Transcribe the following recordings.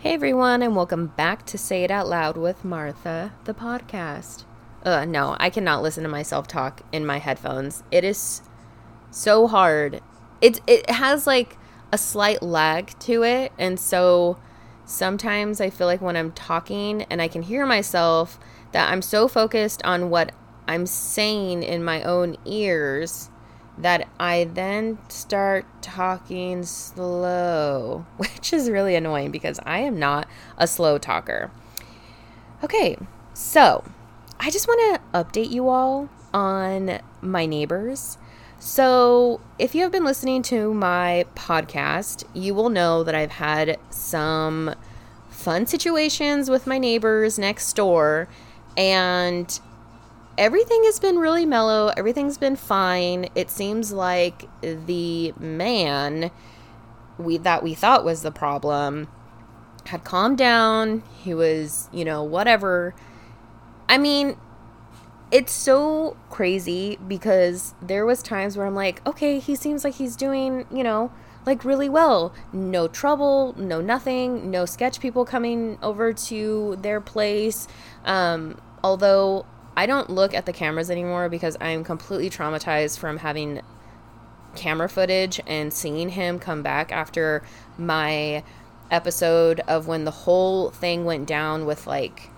Hey everyone, and welcome back to Say It Out Loud with Martha, the podcast. Uh, no, I cannot listen to myself talk in my headphones. It is so hard. It it has like a slight lag to it, and so sometimes I feel like when I'm talking and I can hear myself that I'm so focused on what I'm saying in my own ears that I then start talking slow, which is really annoying because I am not a slow talker. Okay, so I just want to update you all on my neighbors. So, if you have been listening to my podcast, you will know that I've had some fun situations with my neighbors next door, and everything has been really mellow. Everything's been fine. It seems like the man we that we thought was the problem had calmed down. He was, you know, whatever. I mean, it's so crazy because there was times where I'm like, okay, he seems like he's doing, you know, like really well. No trouble, no nothing, no sketch people coming over to their place. Um, although I don't look at the cameras anymore because I'm completely traumatized from having camera footage and seeing him come back after my episode of when the whole thing went down with like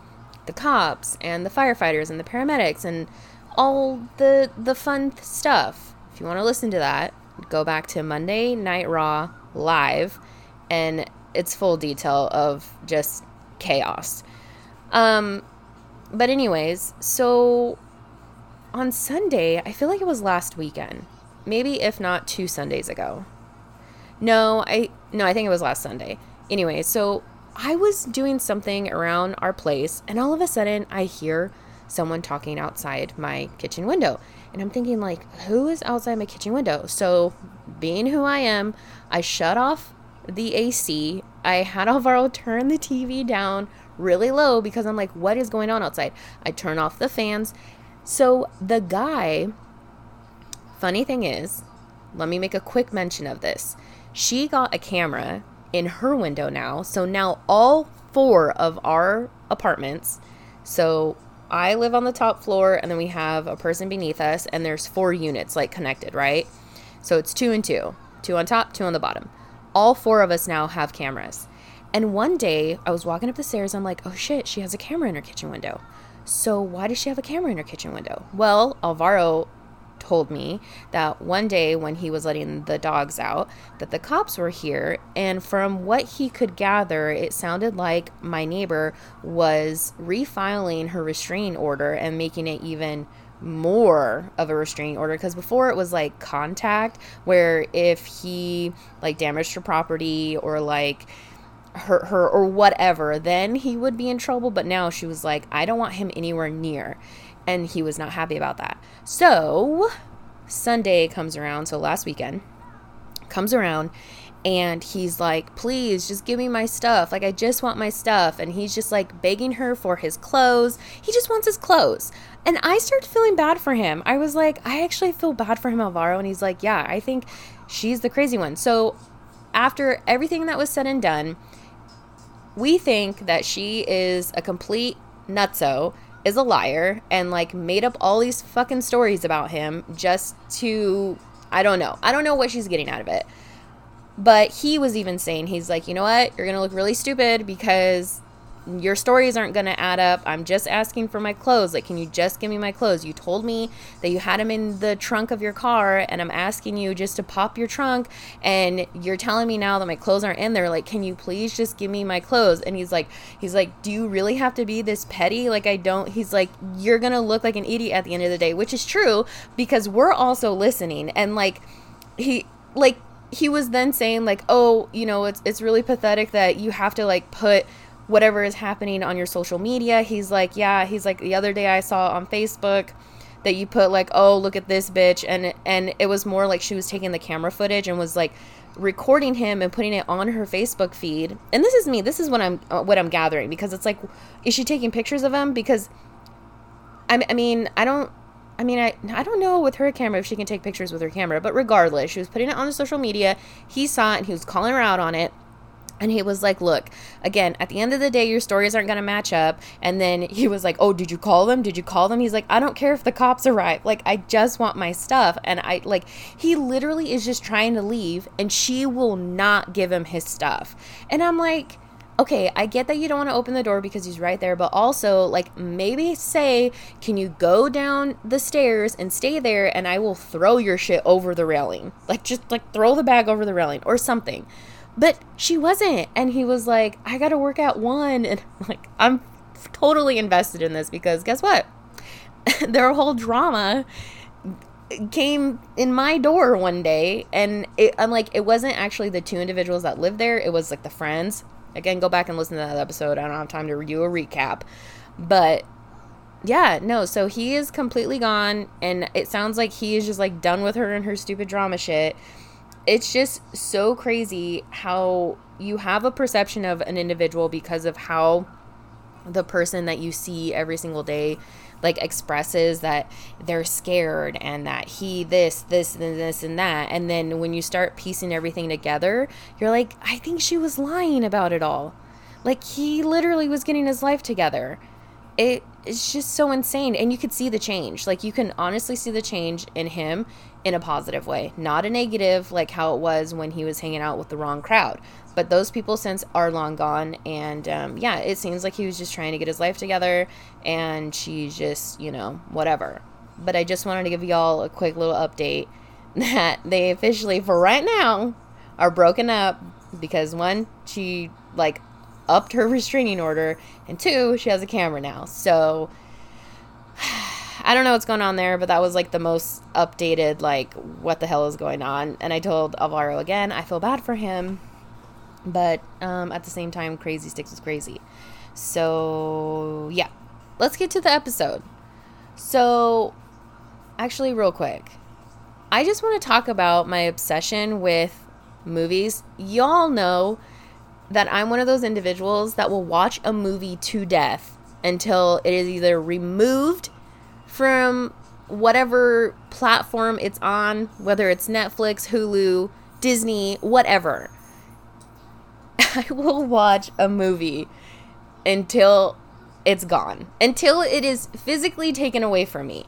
the cops and the firefighters and the paramedics and all the the fun stuff. If you want to listen to that, go back to Monday Night Raw live and it's full detail of just chaos. Um but anyways, so on Sunday, I feel like it was last weekend. Maybe if not two Sundays ago. No, I no, I think it was last Sunday. Anyway, so I was doing something around our place and all of a sudden I hear someone talking outside my kitchen window. And I'm thinking like, who is outside my kitchen window? So, being who I am, I shut off the AC. I had Alvaro turn the TV down really low because I'm like, what is going on outside? I turn off the fans. So the guy, funny thing is, let me make a quick mention of this. She got a camera in her window now. So now all four of our apartments, so I live on the top floor and then we have a person beneath us and there's four units like connected, right? So it's two and two, two on top, two on the bottom. All four of us now have cameras. And one day I was walking up the stairs. I'm like, oh shit, she has a camera in her kitchen window. So why does she have a camera in her kitchen window? Well, Alvaro told me that one day when he was letting the dogs out that the cops were here and from what he could gather it sounded like my neighbor was refiling her restraining order and making it even more of a restraining order because before it was like contact where if he like damaged her property or like hurt her or whatever, then he would be in trouble. But now she was like, I don't want him anywhere near. And he was not happy about that. So Sunday comes around, so last weekend comes around and he's like, please just give me my stuff. Like, I just want my stuff. And he's just like begging her for his clothes. He just wants his clothes. And I started feeling bad for him. I was like, I actually feel bad for him, Alvaro. And he's like, yeah, I think she's the crazy one. So after everything that was said and done, we think that she is a complete nutso, is a liar, and like made up all these fucking stories about him just to, I don't know. I don't know what she's getting out of it. But he was even saying, he's like, you know what? You're going to look really stupid because your stories aren't going to add up. I'm just asking for my clothes. Like, can you just give me my clothes? You told me that you had them in the trunk of your car, and I'm asking you just to pop your trunk, and you're telling me now that my clothes aren't in there. Like, can you please just give me my clothes? And he's like, he's like, do you really have to be this petty? Like, I don't. He's like, you're going to look like an idiot at the end of the day, which is true because we're also listening. And like, he, like, he was then saying like, oh, you know, it's it's really pathetic that you have to like put whatever is happening on your social media. He's like, yeah, he's like the other day I saw on Facebook that you put like, "Oh, look at this bitch." And and it was more like she was taking the camera footage and was like recording him and putting it on her Facebook feed. And this is me. This is what I'm uh, what I'm gathering because it's like is she taking pictures of him because I I mean, I don't I mean, I I don't know with her camera if she can take pictures with her camera, but regardless, she was putting it on the social media. He saw it and he was calling her out on it And he was like, Look, again, at the end of the day, your stories aren't going to match up. And then he was like, Oh, did you call them? Did you call them? He's like, I don't care if the cops arrive. Like, I just want my stuff. And I, like, he literally is just trying to leave, and she will not give him his stuff. And I'm like, okay, I get that you don't want to open the door because he's right there, but also, like, maybe say, can you go down the stairs and stay there and I will throw your shit over the railing? Like, just like throw the bag over the railing or something. But she wasn't. And he was like, I got to work at one. And like, I'm totally invested in this because guess what? Their whole drama came in my door one day. And it, I'm like it wasn't actually the two individuals that lived there. It was like the friends. Again go back and listen to that episode. I don't have time to do a recap. But yeah no. So he is completely gone. And it sounds like he is just like done with her and her stupid drama shit it's just so crazy how you have a perception of an individual because of how the person that you see every single day like expresses that they're scared and that he this this and this and that. And then when you start piecing everything together you're like i think she was lying about it all. Like he literally was getting his life together. It it's just so insane. And you could see the change. Like you can honestly see the change in him in a positive way not a negative like how it was when he was hanging out with the wrong crowd but those people since are long gone and um, yeah it seems like he was just trying to get his life together and she's just you know whatever but i just wanted to give y'all a quick little update that they officially for right now are broken up because one she like upped her restraining order, and two, she has a camera now. So I don't know what's going on there, but that was like the most updated, like, what the hell is going on. And I told Alvaro again, I feel bad for him, but um, at the same time, Crazy Sticks is crazy. So, yeah, let's get to the episode. So, actually, real quick, I just want to talk about my obsession with movies. Y'all know that I'm one of those individuals that will watch a movie to death until it is either removed from whatever platform it's on, whether it's Netflix, Hulu, Disney, whatever. I will watch a movie until it's gone, until it is physically taken away from me.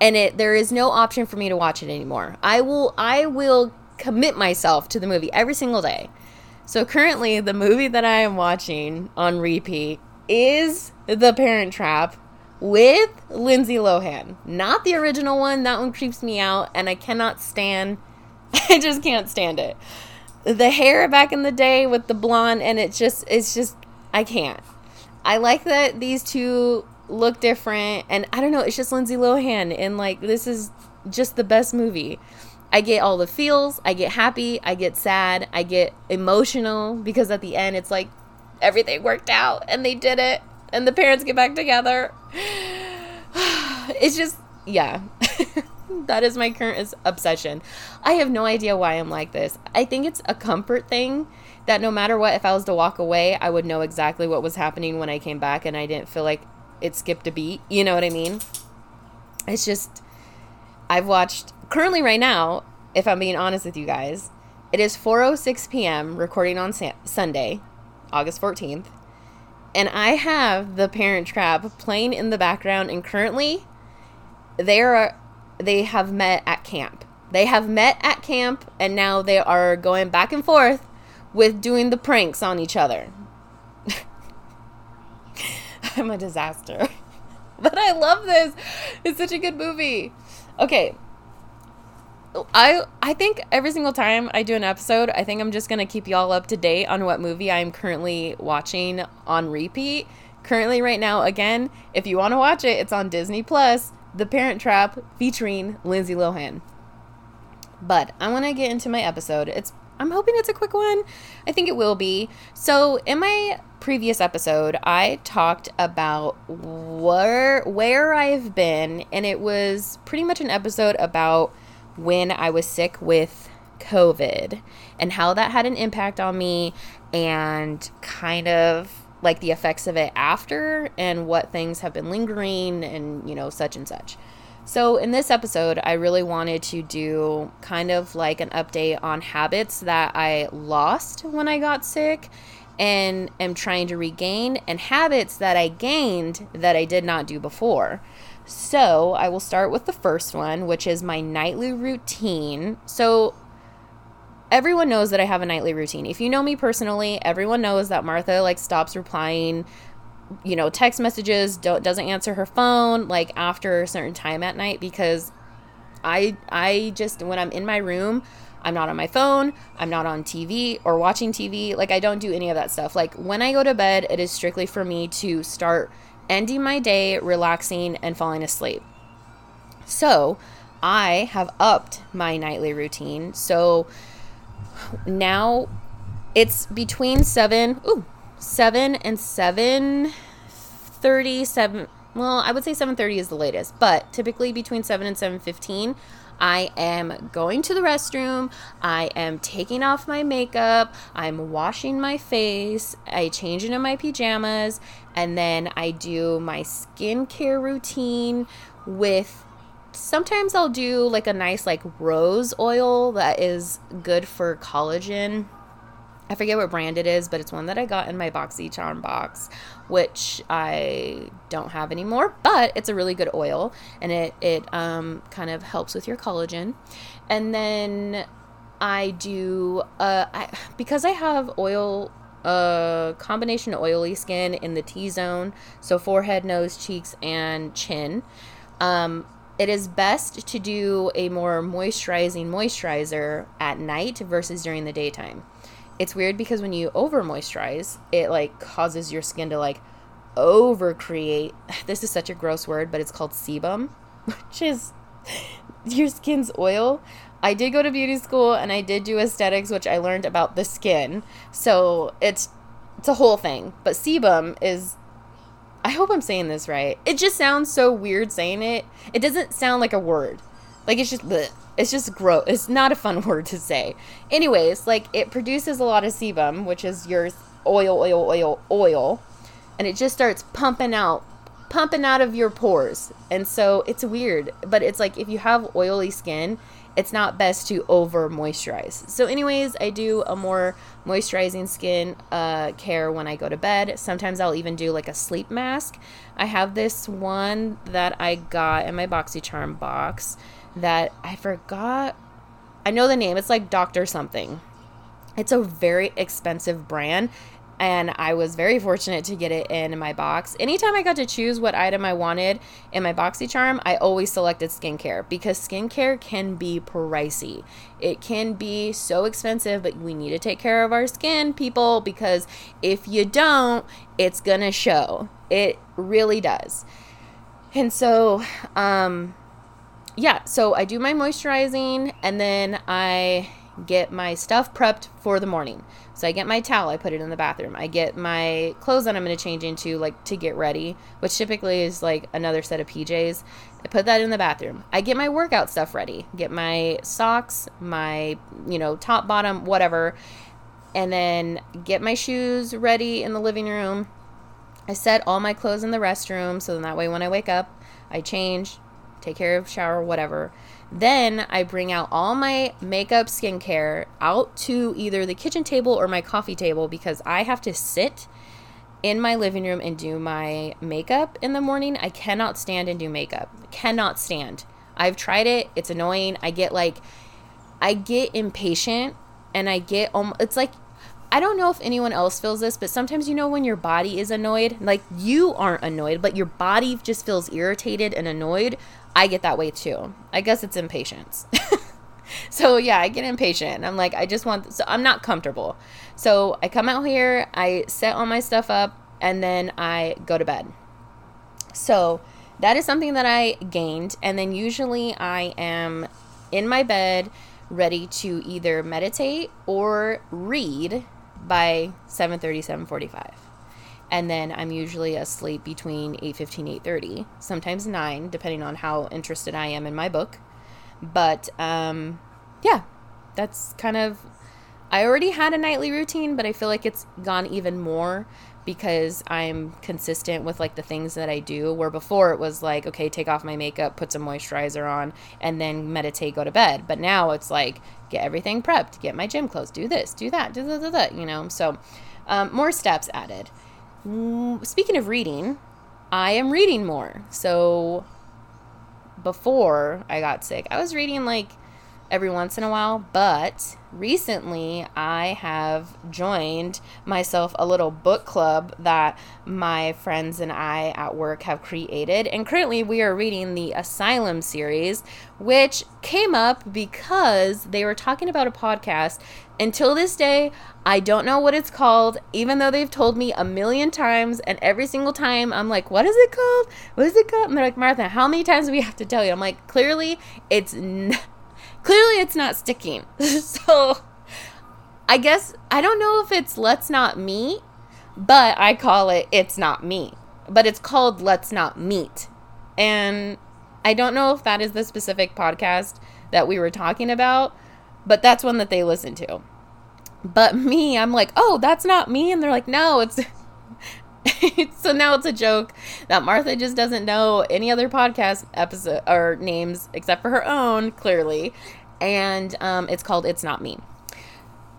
And it there is no option for me to watch it anymore. I will I will commit myself to the movie every single day. So currently, the movie that I am watching on repeat is The Parent Trap with Lindsay Lohan. Not the original one. That one creeps me out, and I cannot stand. I just can't stand it. The hair back in the day with the blonde, and it's just, it's just, I can't. I like that these two look different, and I don't know. It's just Lindsay Lohan, and like this is just the best movie. I get all the feels. I get happy. I get sad. I get emotional because at the end it's like everything worked out and they did it and the parents get back together. it's just, yeah. that is my current obsession. I have no idea why I'm like this. I think it's a comfort thing that no matter what, if I was to walk away, I would know exactly what was happening when I came back and I didn't feel like it skipped a beat. You know what I mean? It's just, I've watched currently right now, if I'm being honest with you guys, it is 4:06 p.m. recording on sa- Sunday, August 14th, and I have The Parent Trap playing in the background and currently they are they have met at camp. They have met at camp and now they are going back and forth with doing the pranks on each other. I'm a disaster. but I love this. It's such a good movie. Okay, I I think every single time I do an episode, I think I'm just gonna keep y'all up to date on what movie I'm currently watching on repeat. Currently, right now, again, if you want to watch it, it's on Disney Plus. The Parent Trap featuring Lindsay Lohan. But I want to get into my episode. It's I'm hoping it's a quick one. I think it will be. So, in my previous episode, I talked about where where I've been and it was pretty much an episode about when I was sick with COVID and how that had an impact on me and kind of like the effects of it after and what things have been lingering and, you know, such and such. So, in this episode, I really wanted to do kind of like an update on habits that I lost when I got sick and am trying to regain, and habits that I gained that I did not do before. So, I will start with the first one, which is my nightly routine. So, everyone knows that I have a nightly routine. If you know me personally, everyone knows that Martha like stops replying you know, text messages, don't doesn't answer her phone like after a certain time at night because I I just when I'm in my room, I'm not on my phone, I'm not on TV or watching TV. Like I don't do any of that stuff. Like when I go to bed, it is strictly for me to start ending my day, relaxing and falling asleep. So, I have upped my nightly routine. So now it's between 7 ooh 7 and 7 7 well i would say 7.30 is the latest but typically between 7 and 7.15 i am going to the restroom. I am taking off my makeup. I'm washing my face. I change into my pajamas. And then i do my skincare routine with sometimes i'll do like a nice like rose oil that is good for collagen. I forget what brand it is, but it's one that I got in my BoxyCharm box, which I don't have anymore. But it's a really good oil, and it it um, kind of helps with your collagen. And then I do uh, I, because I have oil uh, combination oily skin in the T zone, so forehead, nose, cheeks, and chin. Um, it is best to do a more moisturizing moisturizer at night versus during the daytime it's weird because when you over moisturize, it like causes your skin to like over create. This is such a gross word, but it's called sebum, which is your skin's oil. I did go to beauty school and I did do aesthetics, which I learned about the skin. So it's it's a whole thing. But sebum is I hope I'm saying this right. It just sounds so weird saying it. It doesn't sound like a word. Like it's just bleh. It's just gross. It's not a fun word to say. Anyways, like it produces a lot of sebum, which is your oil, oil, oil, oil, and it just starts pumping out, pumping out of your pores. And so it's weird, but it's like if you have oily skin, it's not best to over moisturize. So, anyways, I do a more moisturizing skin uh, care when I go to bed. Sometimes I'll even do like a sleep mask. I have this one that I got in my BoxyCharm box that I forgot. I know the name. It's like Doctor something. It's a very expensive brand and I was very fortunate to get it in my box. Anytime I got to choose what item I wanted in my BoxyCharm, I always selected skincare because skincare can be pricey. It can be so expensive, but we need to take care of our skin, people, because if you don't, it's gonna show. It really does. And so, um, yeah, so I do my moisturizing and then I get my stuff prepped for the morning. So I get my towel, I put it in the bathroom. I get my clothes that I'm going to change into like to get ready, which typically is like another set of PJs. I put that in the bathroom. I get my workout stuff ready. Get my socks, my, you know, top, bottom, whatever. And then get my shoes ready in the living room. I set all my clothes in the restroom so then that way when I wake up, I change, take care of shower, whatever. Then I bring out all my makeup, skincare out to either the kitchen table or my coffee table because I have to sit in my living room and do my makeup in the morning. I cannot stand and do makeup. Cannot stand. I've tried it. It's annoying. I get like I get impatient and I get um it's like I don't know if anyone else feels this, but sometimes you know when your body is annoyed, like you aren't annoyed, but your body just feels irritated and annoyed. I get that way too. I guess it's impatience. so yeah, I get impatient. I'm like, I just want, so I'm not comfortable. So I come out here, I set all my stuff up, and then I go to bed. So that is something that I gained. And then usually I am in my bed ready to either meditate or read by 7.30 7.45 and then i'm usually asleep between 8.15 8.30 sometimes 9 depending on how interested i am in my book but um, yeah that's kind of i already had a nightly routine but i feel like it's gone even more because I'm consistent with like the things that I do. Where before it was like, okay, take off my makeup, put some moisturizer on, and then meditate, go to bed. But now it's like, get everything prepped, get my gym clothes, do this, do that, do that, you know? So um, more steps added. Mm, speaking of reading, I am reading more. So before I got sick, I was reading like every once in a while, but recently I have joined myself a little book club that my friends and I at work have created. And currently we are reading the Asylum series, which came up because they were talking about a podcast. Until this day, I don't know what it's called, even though they've told me a million times. And every single time I'm like, what is it called? What is it called? And they're like, Martha, how many times do we have to tell you? I'm like, clearly it's. N- clearly it's not sticking. so I guess I don't know if it's Let's Not Meet, but I call it It's Not Me. But it's called Let's Not Meet. And I don't know if that is the specific podcast that we were talking about, but that's one that they listen to. But me, I'm like, oh, that's not me. And they're like, no, it's. so now it's a joke that Martha just doesn't know any other podcast episode or names except for her own, clearly. And um, it's called It's Not Me.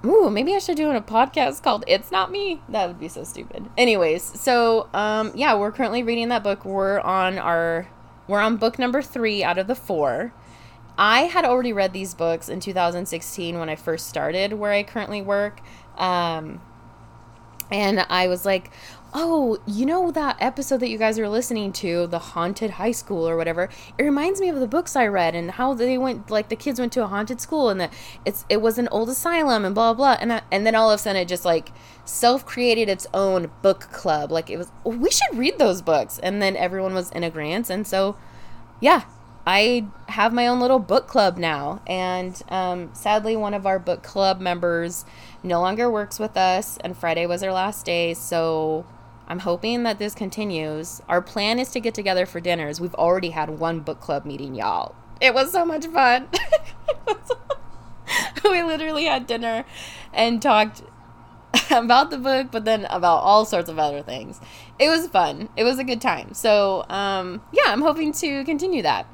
Ooh, maybe I should do a podcast called It's Not Me. That would be so stupid. Anyways, so um, yeah, we're currently reading that book. We're on our we're on book number three out of the four. I had already read these books in 2016 when I first started where I currently work. Um, and I was like, oh, you know that episode that you guys are listening to, the haunted high school or whatever. It reminds me of the books I read and how they went, like the kids went to a haunted school and that it's it was an old asylum and blah blah. And that, and then all of a sudden it just like self created its own book club. Like it was, oh, we should read those books. And then everyone was in a agreement. And so, yeah, I have my own little book club now. And um, sadly, one of our book club members no longer works with us, and Friday was our last day. So I'm hoping that this continues. Our plan is to get together for dinners. We've already had one book club meeting, y'all. It was so much fun. we literally had dinner and talked about the book, but then about all sorts of other things. It was fun. It was a good time. So, um, yeah, I'm hoping to continue that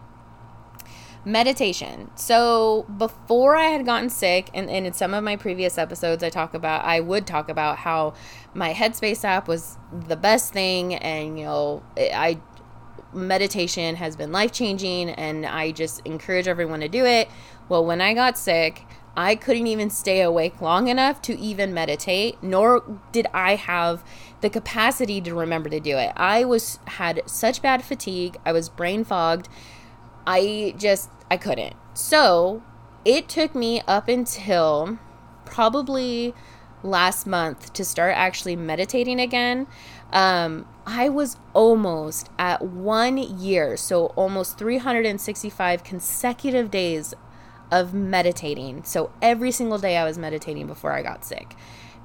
meditation. So before I had gotten sick, and, and in some of my previous episodes, I talk about, I would talk about how my Headspace app was the best thing, and you know, I meditation has been life changing, and I just encourage everyone to do it. Well, when I got sick, I couldn't even stay awake long enough to even meditate, nor did I have the capacity to remember to do it. I was had such bad fatigue, I was brain fogged. I just I couldn't. So it took me up until probably last month to start actually meditating again. Um, I was almost at one year, so almost 365 consecutive days of meditating. So every single day I was meditating before I got sick.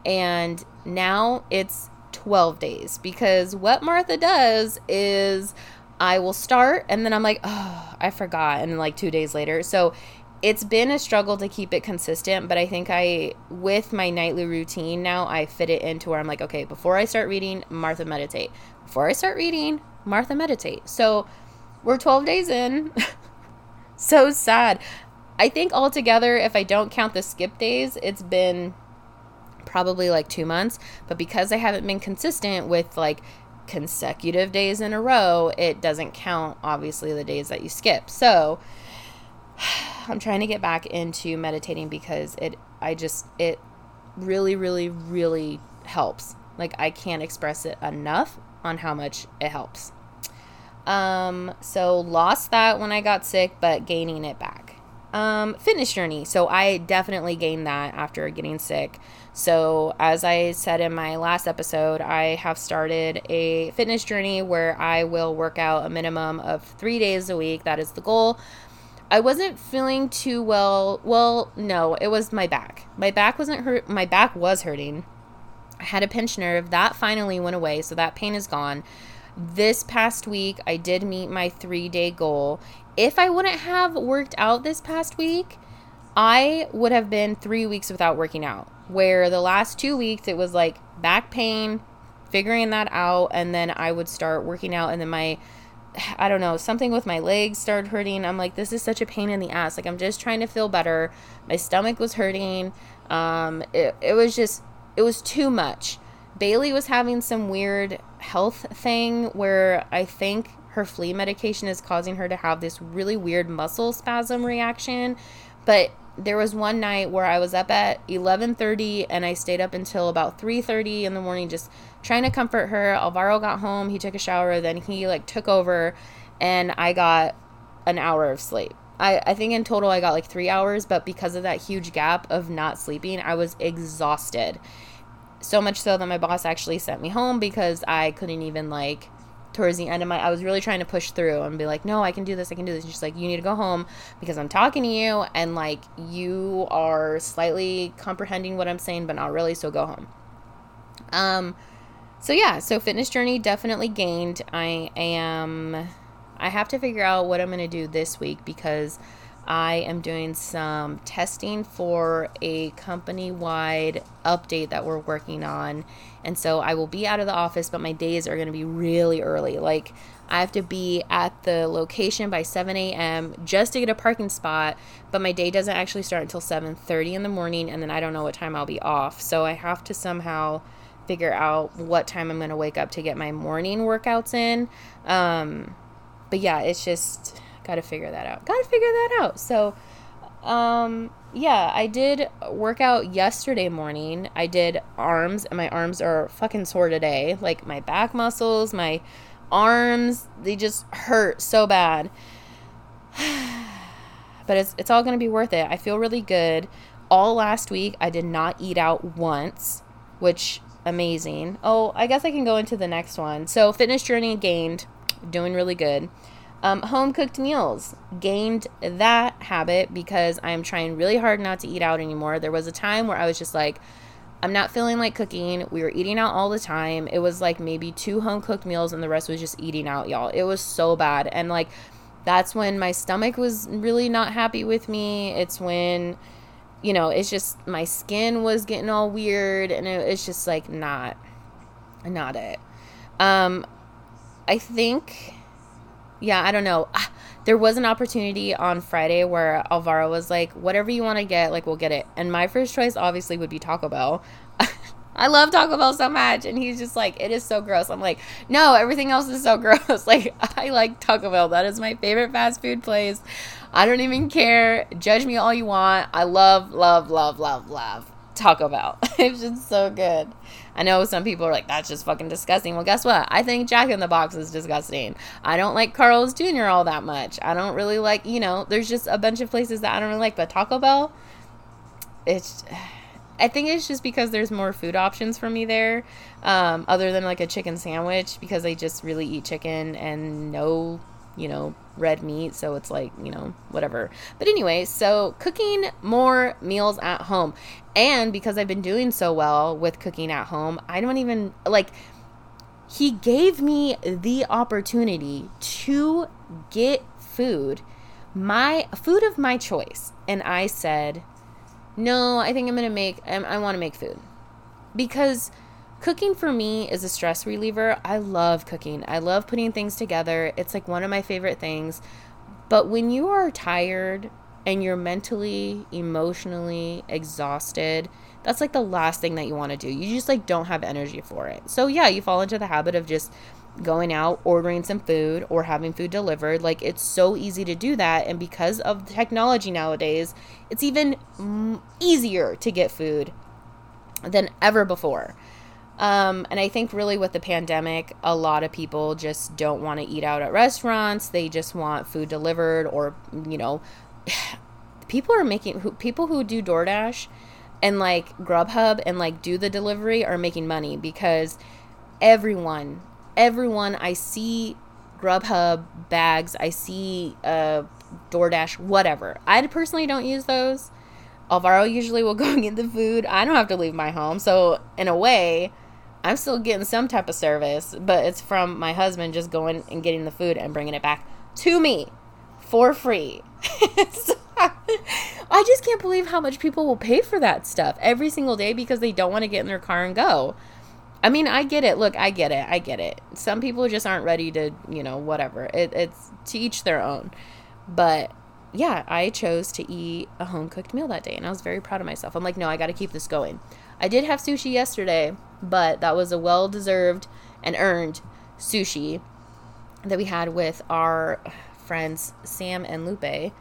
And now it's 12 days because what Martha does is I will start and then I'm like, oh, I forgot. And like two days later. So it's been a struggle to keep it consistent, but I think I, with my nightly routine now, I fit it into where I'm like, okay, before I start reading, Martha meditate. Before I start reading, Martha meditate. So we're 12 days in. so sad. I think altogether, if I don't count the skip days, it's been probably like two months. But because I haven't been consistent with like consecutive days in a row, it doesn't count, obviously, the days that you skip. So I'm trying to get back into meditating because it, I just, it really, really, really helps. Like, I can't express it enough on how much it helps. Um, so lost that when I got sick, but gaining it back. Um, fitness journey. So I definitely gained that after getting sick. So, as I said in my last episode, I have started a fitness journey where I will work out a minimum of three days a week. That is the goal. I wasn't feeling too well. Well, no, it was my back. My back wasn't hurt. My back was hurting. I had a pinched nerve. That finally went away. So, that pain is gone. This past week, I did meet my three day goal. If I wouldn't have worked out this past week, I would have been three weeks without working out where the last two weeks it was like back pain, figuring that out and then I would start working out and then my I don't know, something with my legs started hurting. I'm like, this is such a pain in the ass. Like, I'm just trying to feel better. My stomach was hurting. Um, it, it was just, it was too much. Bailey was having some weird health thing where I think her flea medication is causing her to have this really weird muscle spasm reaction. But there was one night where I was up at 11:30 and I stayed up until about 3:30 in the morning just trying to comfort her. Alvaro got home, he took a shower, then he like took over and I got an hour of sleep. I, I think in total I got like three hours, but because of that huge gap of not sleeping, I was exhausted. So much so that my boss actually sent me home because I couldn't even like towards the end of my I was really trying to push through and be like, "No, I can do this. I can do this." And she's like, "You need to go home because I'm talking to you and like you are slightly comprehending what I'm saying but not really, so go home." Um so yeah, so fitness journey definitely gained. I am I have to figure out what I'm going to do this week because I am doing some testing for a company wide update that we're working on. And so I will be out of the office, but my days are going to be really early. Like, I have to be at the location by 7 a.m. just to get a parking spot, but my day doesn't actually start until 7:30 in the morning, and then I don't know what time I'll be off. So I have to somehow figure out what time I'm going to wake up to get my morning workouts in. Um, but yeah, it's just got to figure that out. Got to figure that out. So, um, yeah, I did work out yesterday morning. I did arms, and my arms are fucking sore today. Like my back muscles, my arms, they just hurt so bad. but it's it's all going to be worth it. I feel really good. All last week I did not eat out once, which amazing. Oh, I guess I can go into the next one. So, fitness journey gained, doing really good. Um, home cooked meals gained that habit because I'm trying really hard not to eat out anymore. There was a time where I was just like, I'm not feeling like cooking. We were eating out all the time. It was like maybe two home cooked meals and the rest was just eating out, y'all. It was so bad. And like, that's when my stomach was really not happy with me. It's when, you know, it's just my skin was getting all weird and it, it's just like not, not it. Um, I think yeah, I don't know. Ah, there was an opportunity on Friday where Alvaro was like, whatever you want to get, like, we'll get it. And my first choice obviously would be Taco Bell. I love Taco Bell so much. And he's just like, it is so gross. I'm like, no, everything else is so gross. like, I like Taco Bell. That is my favorite fast food place. I don't even care. Judge me all you want. I love, love, love, love, love Taco Bell. it's just so good. I know some people are like, that's just fucking disgusting. Well, guess what? I think Jack in the Box is disgusting. I don't like Carl's Jr. all that much. I don't really like, you know, there's just a bunch of places that I don't really like. But Taco Bell, it's. I think it's just because there's more food options for me there, um, other than like a chicken sandwich, because I just really eat chicken and no, you know, red meat. So it's like, you know, whatever. But anyway, so cooking more meals at home. And because I've been doing so well with cooking at home, I don't even like he gave me the opportunity to get food, my food of my choice. And I said, no, I think I'm going to make, I, I want to make food. Because cooking for me is a stress reliever. I love cooking, I love putting things together. It's like one of my favorite things. But when you are tired and you're mentally, emotionally exhausted, that's like the last thing that you want to do. You just like don't have energy for it. So yeah, you fall into the habit of just going out, ordering some food or having food delivered. Like it's so easy to do that and because of technology nowadays, it's even easier to get food than ever before. Um, and I think really with the pandemic, a lot of people just don't want to eat out at restaurants. They just want food delivered or, you know, people are making who people who do DoorDash and like Grubhub and like do the delivery are making money because everyone, everyone I see Grubhub bags, I see uh DoorDash, whatever. I personally don't use those. Alvaro usually will go and get the food. I don't have to leave my home. So, in a way, I'm still getting some type of service, but it's from my husband just going and getting the food and bringing it back to me for free. I just can't believe how much people will pay for that stuff every single day because they don't want to get in their car and go. I mean, I get it. Look, I get it. I get it. Some people just aren't ready to, you know, whatever. It, it's to each their own. But yeah, I chose to eat a home cooked meal that day and I was very proud of myself. I'm like, no, I got to keep this going. I did have sushi yesterday, but that was a well deserved and earned sushi that we had with our friends Sam and Lupe,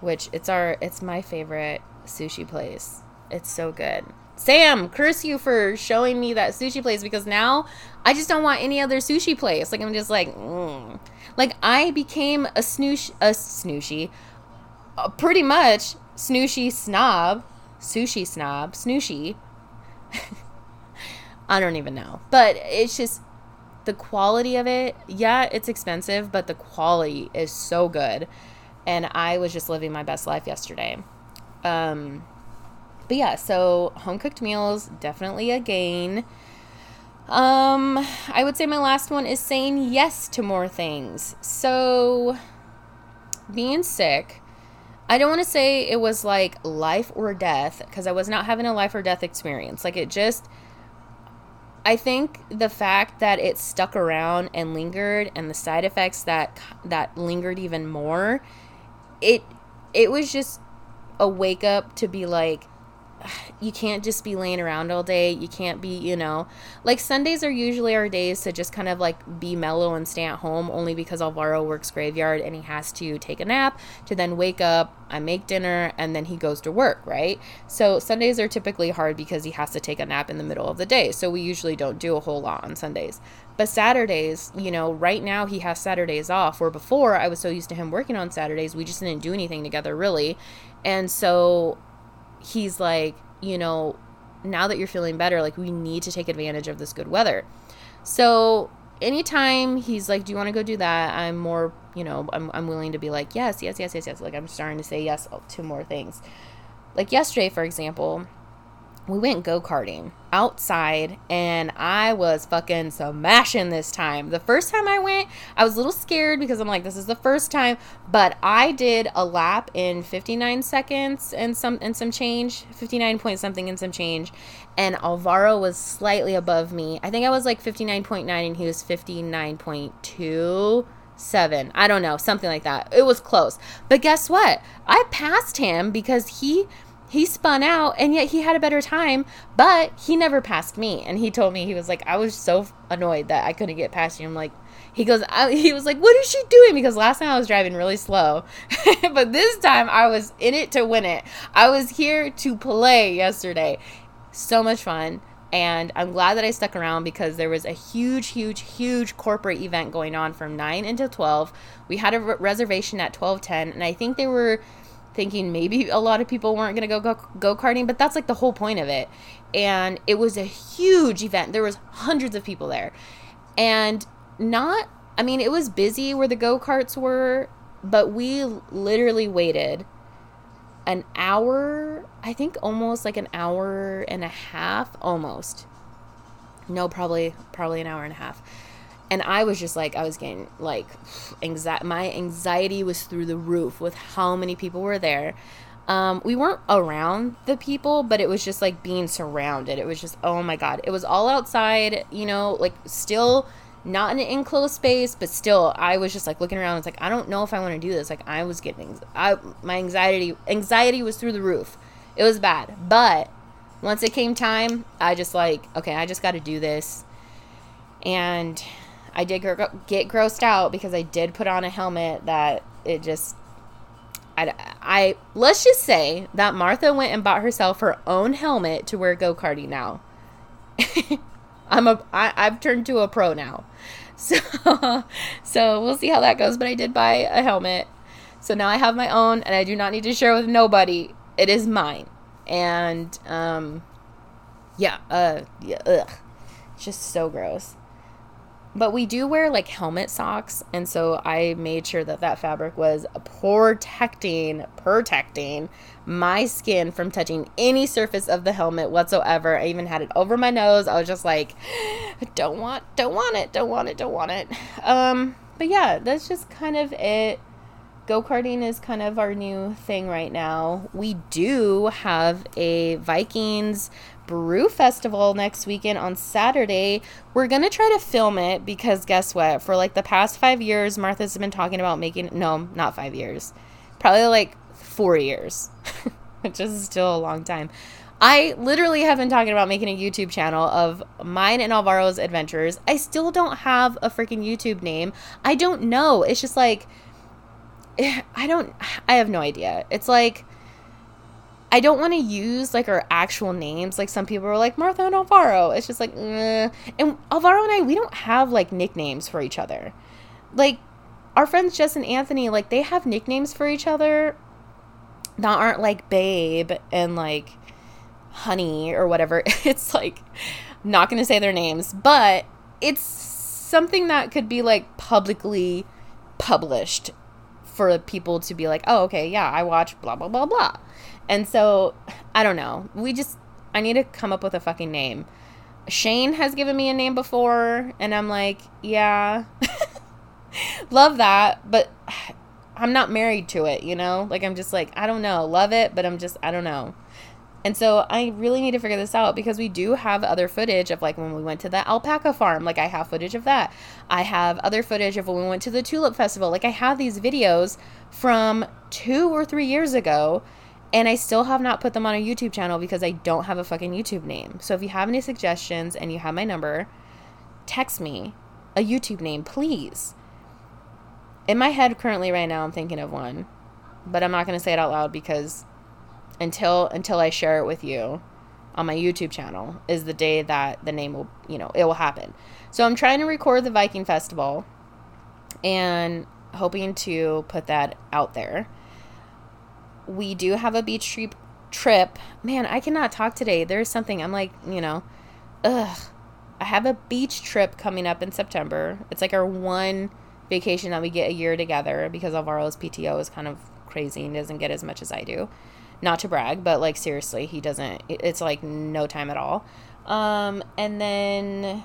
which it's our it's my favorite sushi place. It's so good. Sam, curse you for showing me that sushi place because now I just don't want any other sushi place. Like I'm just like, mm. like I became a snoosh, a snooshy, uh, pretty much snooshy snob, sushi snob, snooshy. I don't even know, but it's just the quality of it. Yeah, it's expensive, but the quality is so good, and I was just living my best life yesterday. Um, but yeah, so home cooked meals definitely a gain. Um, I would say my last one is saying yes to more things. So being sick, I don't want to say it was like life or death because I was not having a life or death experience. Like it just I think the fact that it stuck around and lingered and the side effects that that lingered even more, it it was just a wake up to be like you can't just be laying around all day. You can't be, you know, like Sundays are usually our days to just kind of like be mellow and stay at home only because Alvaro works graveyard and he has to take a nap to then wake up, I make dinner, and then he goes to work, right? So Sundays are typically hard because he has to take a nap in the middle of the day. So we usually don't do a whole lot on Sundays. But Saturdays, you know, right now he has Saturdays off, where before I was so used to him working on Saturdays, we just didn't do anything together really. And so he's like, you know, now that you're feeling better, like we need to take advantage of this good weather. So anytime he's like, Do you want to go do that? I'm more, you know, I'm, I'm willing to be like, Yes, yes, yes, yes, yes. Like I'm starting to say yes to more things. Like yesterday, for example, we went go karting outside and I was fucking smashing this time. The first time I went, I was a little scared because I'm like, this is the first time, but I did a lap in 59 seconds and some and some change, 59 point something and some change, and Alvaro was slightly above me. I think I was like 59.9 and he was 59.2 seven. I don't know, something like that. It was close. But guess what? I passed him because he he spun out and yet he had a better time but he never passed me. And he told me he was like i was so annoyed that i couldn't get past you. I'm like he goes I, he was like what is she doing? Because last time i was driving really slow but this time i was in it to win it. I was here to play yesterday. So much fun and i'm glad that i stuck around because there was a huge huge huge corporate event going on from 9 until 12 we had a re- reservation at 1210 and i think they were thinking maybe a lot of people weren't going to go go karting, but that's like the whole point of it. And it was a huge event. There was hundreds of people there. And not I mean, it was busy where the go-karts were, but we literally waited an hour, I think almost like an hour and a half almost. No, probably probably an hour and a half and I was just like I was getting like anxiety my anxiety was through the roof with how many people were there. Um, we weren't around the people, but it was just like being surrounded. It was just oh my god. It was all outside, you know, like still not in an enclosed space, but still I was just like looking around. It's like I don't know if I want to do this. Like I was getting I my anxiety anxiety was through the roof. It was bad. But once it came time, I just like, okay, I just got to do this. And I did get grossed out because I did put on a helmet that it just I, I let's just say that Martha went and bought herself her own helmet to wear go karting now. I'm a I, I've turned to a pro now, so so we'll see how that goes. But I did buy a helmet, so now I have my own, and I do not need to share with nobody. It is mine, and um, yeah, uh, yeah, ugh, just so gross. But we do wear like helmet socks, and so I made sure that that fabric was protecting, protecting my skin from touching any surface of the helmet whatsoever. I even had it over my nose. I was just like, don't want, don't want it, don't want it, don't want it. Um, but yeah, that's just kind of it. Go karting is kind of our new thing right now. We do have a Vikings Brew Festival next weekend on Saturday. We're going to try to film it because guess what? For like the past five years, Martha's been talking about making, no, not five years, probably like four years, which is still a long time. I literally have been talking about making a YouTube channel of mine and Alvaro's adventures. I still don't have a freaking YouTube name. I don't know. It's just like, I don't, I have no idea. It's like, I don't want to use like our actual names. Like some people are like Martha and Alvaro. It's just like, eh. and Alvaro and I, we don't have like nicknames for each other. Like our friends Jess and Anthony, like they have nicknames for each other that aren't like babe and like honey or whatever. It's like not going to say their names, but it's something that could be like publicly published for people to be like, "Oh, okay, yeah, I watch blah blah blah blah." And so, I don't know. We just I need to come up with a fucking name. Shane has given me a name before and I'm like, "Yeah." Love that, but I'm not married to it, you know? Like I'm just like, I don't know. Love it, but I'm just I don't know. And so I really need to figure this out because we do have other footage of like when we went to the alpaca farm. Like I have footage of that. I have other footage of when we went to the tulip festival. Like I have these videos from two or three years ago and I still have not put them on a YouTube channel because I don't have a fucking YouTube name. So if you have any suggestions and you have my number, text me a YouTube name, please. In my head currently right now I'm thinking of one, but I'm not going to say it out loud because until until I share it with you on my YouTube channel is the day that the name will, you know, it will happen. So I'm trying to record the Viking Festival and hoping to put that out there. We do have a beach trip trip. Man, I cannot talk today. There's something I'm like, you know, ugh. I have a beach trip coming up in September. It's like our one vacation that we get a year together because Alvaro's PTO is kind of crazy and doesn't get as much as I do not to brag, but like seriously, he doesn't. It's like no time at all. Um, and then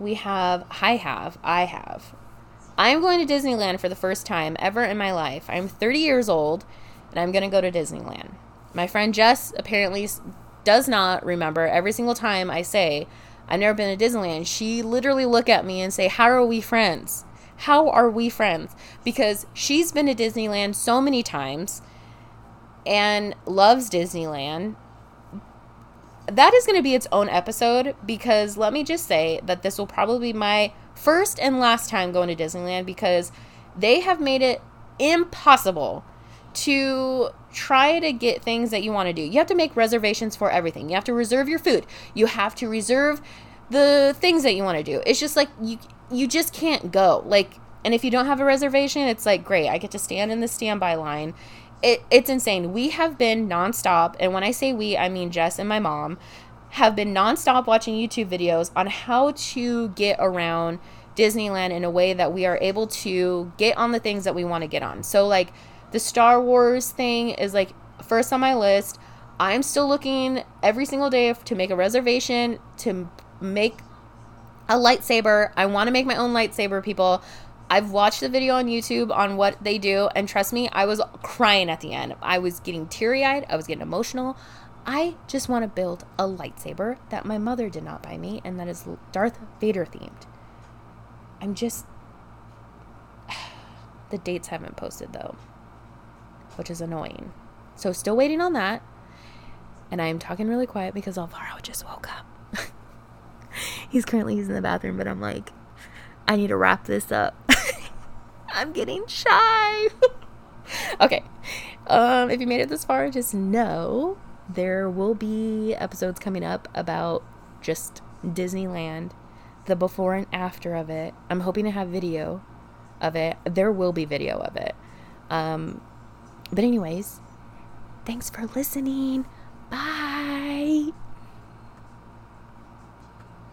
we have, I have, I have. I'm going to Disneyland for the first time ever in my life. I'm 30 years old and I'm going to go to Disneyland. My friend Jess apparently does not remember every single time I say I've never been to Disneyland. She literally look at me and say, "How are we friends? How are we friends?" Because she's been to Disneyland so many times and loves Disneyland, that is going to be its own episode because let me just say that this will probably be my first and last time going to Disneyland because they have made it impossible to try to get things that you want to do. You have to make reservations for everything. You have to reserve your food. You have to reserve the things that you want to do. It's just like you you just can't go. Like and if you don't have a reservation, it's like great. I get to stand in the standby line it, it's insane. We have been nonstop, and when I say we, I mean Jess and my mom have been nonstop watching YouTube videos on how to get around Disneyland in a way that we are able to get on the things that we want to get on. So, like, the Star Wars thing is like first on my list. I'm still looking every single day to make a reservation to make a lightsaber. I want to make my own lightsaber, people. I've watched the video on YouTube on what they do, and trust me, I was crying at the end. I was getting teary eyed, I was getting emotional. I just want to build a lightsaber that my mother did not buy me, and that is Darth Vader themed. I'm just. the dates haven't posted though, which is annoying. So, still waiting on that. And I am talking really quiet because Alvaro just woke up. He's currently using the bathroom, but I'm like, I need to wrap this up. I'm getting shy. okay. Um, if you made it this far, just know there will be episodes coming up about just Disneyland, the before and after of it. I'm hoping to have video of it. There will be video of it. Um, but, anyways, thanks for listening. Bye.